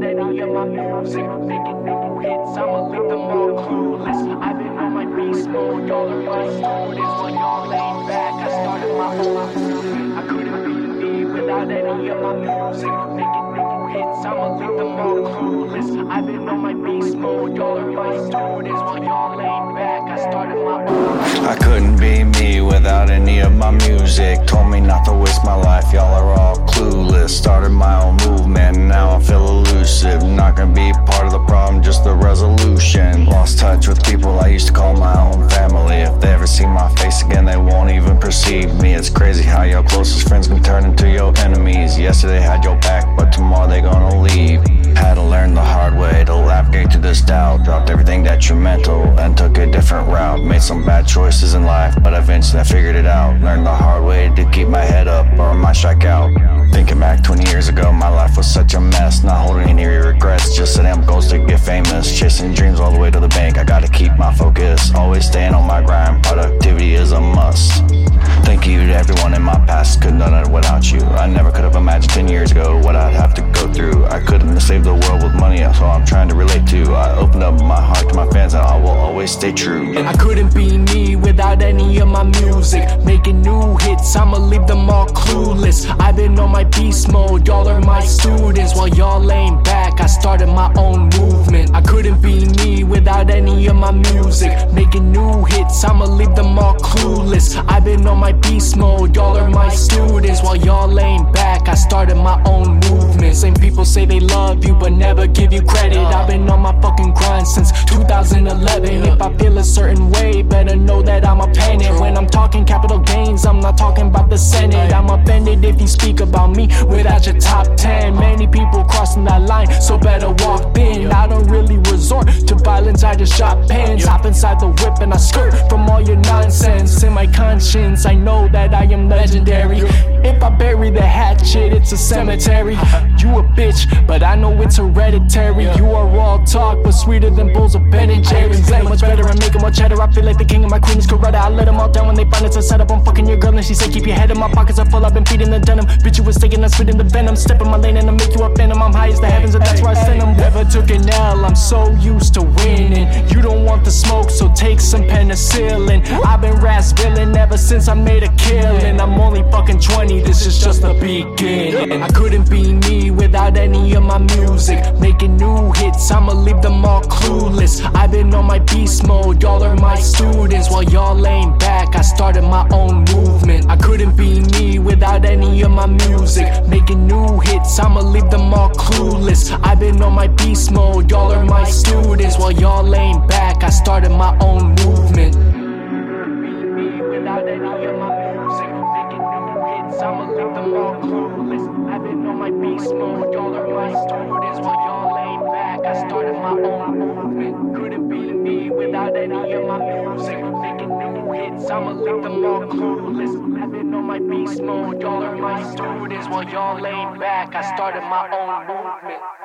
without any of my music. Making new hits, I'ma leave them all clueless. I've been on my beast mode, y'all are my students. While y'all back, I started my movement. I couldn't be me without any of my music. Making new hits, I'ma leave them all clueless. I've been on my beast mode, y'all are my students. While y'all back, I started my I couldn't be me without any of my music. Told me perceive me. It's crazy how your closest friends can turn into your enemies. Yesterday had your back, but tomorrow they gonna leave. Had to learn the hard way to navigate through this doubt. Dropped everything that you mental and took a different route. Made some bad choices in life, but eventually I figured it out. Learned the hard way to keep my head up or I might strike out. Thinking back 20 years ago, my life was such a mess. Not holding any regrets, just set them goals to get famous. Chasing dreams all the way to the bank, I gotta keep my focus. Always staying on my without you. I never could have imagined 10 years ago what I'd have to go through. I couldn't saved the world with money, so I'm trying to relate to. I opened up my heart to my fans, and I will always stay true. I couldn't be me without any of my music. Making new hits, I'ma leave them all clueless. I've been on my beast mode, y'all are my students. While y'all laying back, I started my own movement. I couldn't be me without any of my music. Making new hits, I'ma leave them all I've been on my beast mode, y'all are my students. While y'all laying back, I started my own movement. Same people say they love you, but never give you credit. I've been on my fucking grind since 2011. If I feel a certain way, better know that I'm a panic. When I'm talking capital gains, I'm not talking about the Senate. I'm offended if you speak about me without your top 10. Many people crossing that line, so better walk in. I don't really resort to violence, I just shop pins. Hop inside the whip and I skirt from all your nonsense. In my conscience, I know that I am legendary. If I bury the hatchet, it's a cemetery. You a bitch, but I know it's hereditary. You are all talk, but sweeter than bowls of Ben and Jerry's. Much better, I'm making more cheddar. I feel like the king and my queen is Coretta. I let them all down when they find it's a setup. I'm fucking your girl, and she said, Keep your head in my pockets are full. I've been feeding the denim. Bitch, you was taking and spitting the venom. Step in my lane and I make you a phantom. I'm high as the heavens, and that's where I send them. Never took an L, I'm so used to winning. You don't want the smoke, so take some penicillin. I've been raspilling ever since I made a killing. I'm only fucking 20, this is just the beginning. I couldn't be me without any of my music. Making new hits, I'ma leave them all clueless. I've been on my beast mode, y'all are my students. While y'all laying back, I started my own movement. I couldn't be me without any of my music. Making new hits, I'ma leave them all clueless. I've been on my beast mode, y'all are my students. While y'all laying back, I started my own movement. I'ma leave them all clueless. I've been on my beast mode, y'all are my students. While y'all laying back, I started my own movement. Couldn't be me without any of my music. Making new hits, I'ma leave them all clueless. I've been on my beast mode, y'all are my students. While y'all laying back, I started my own movement.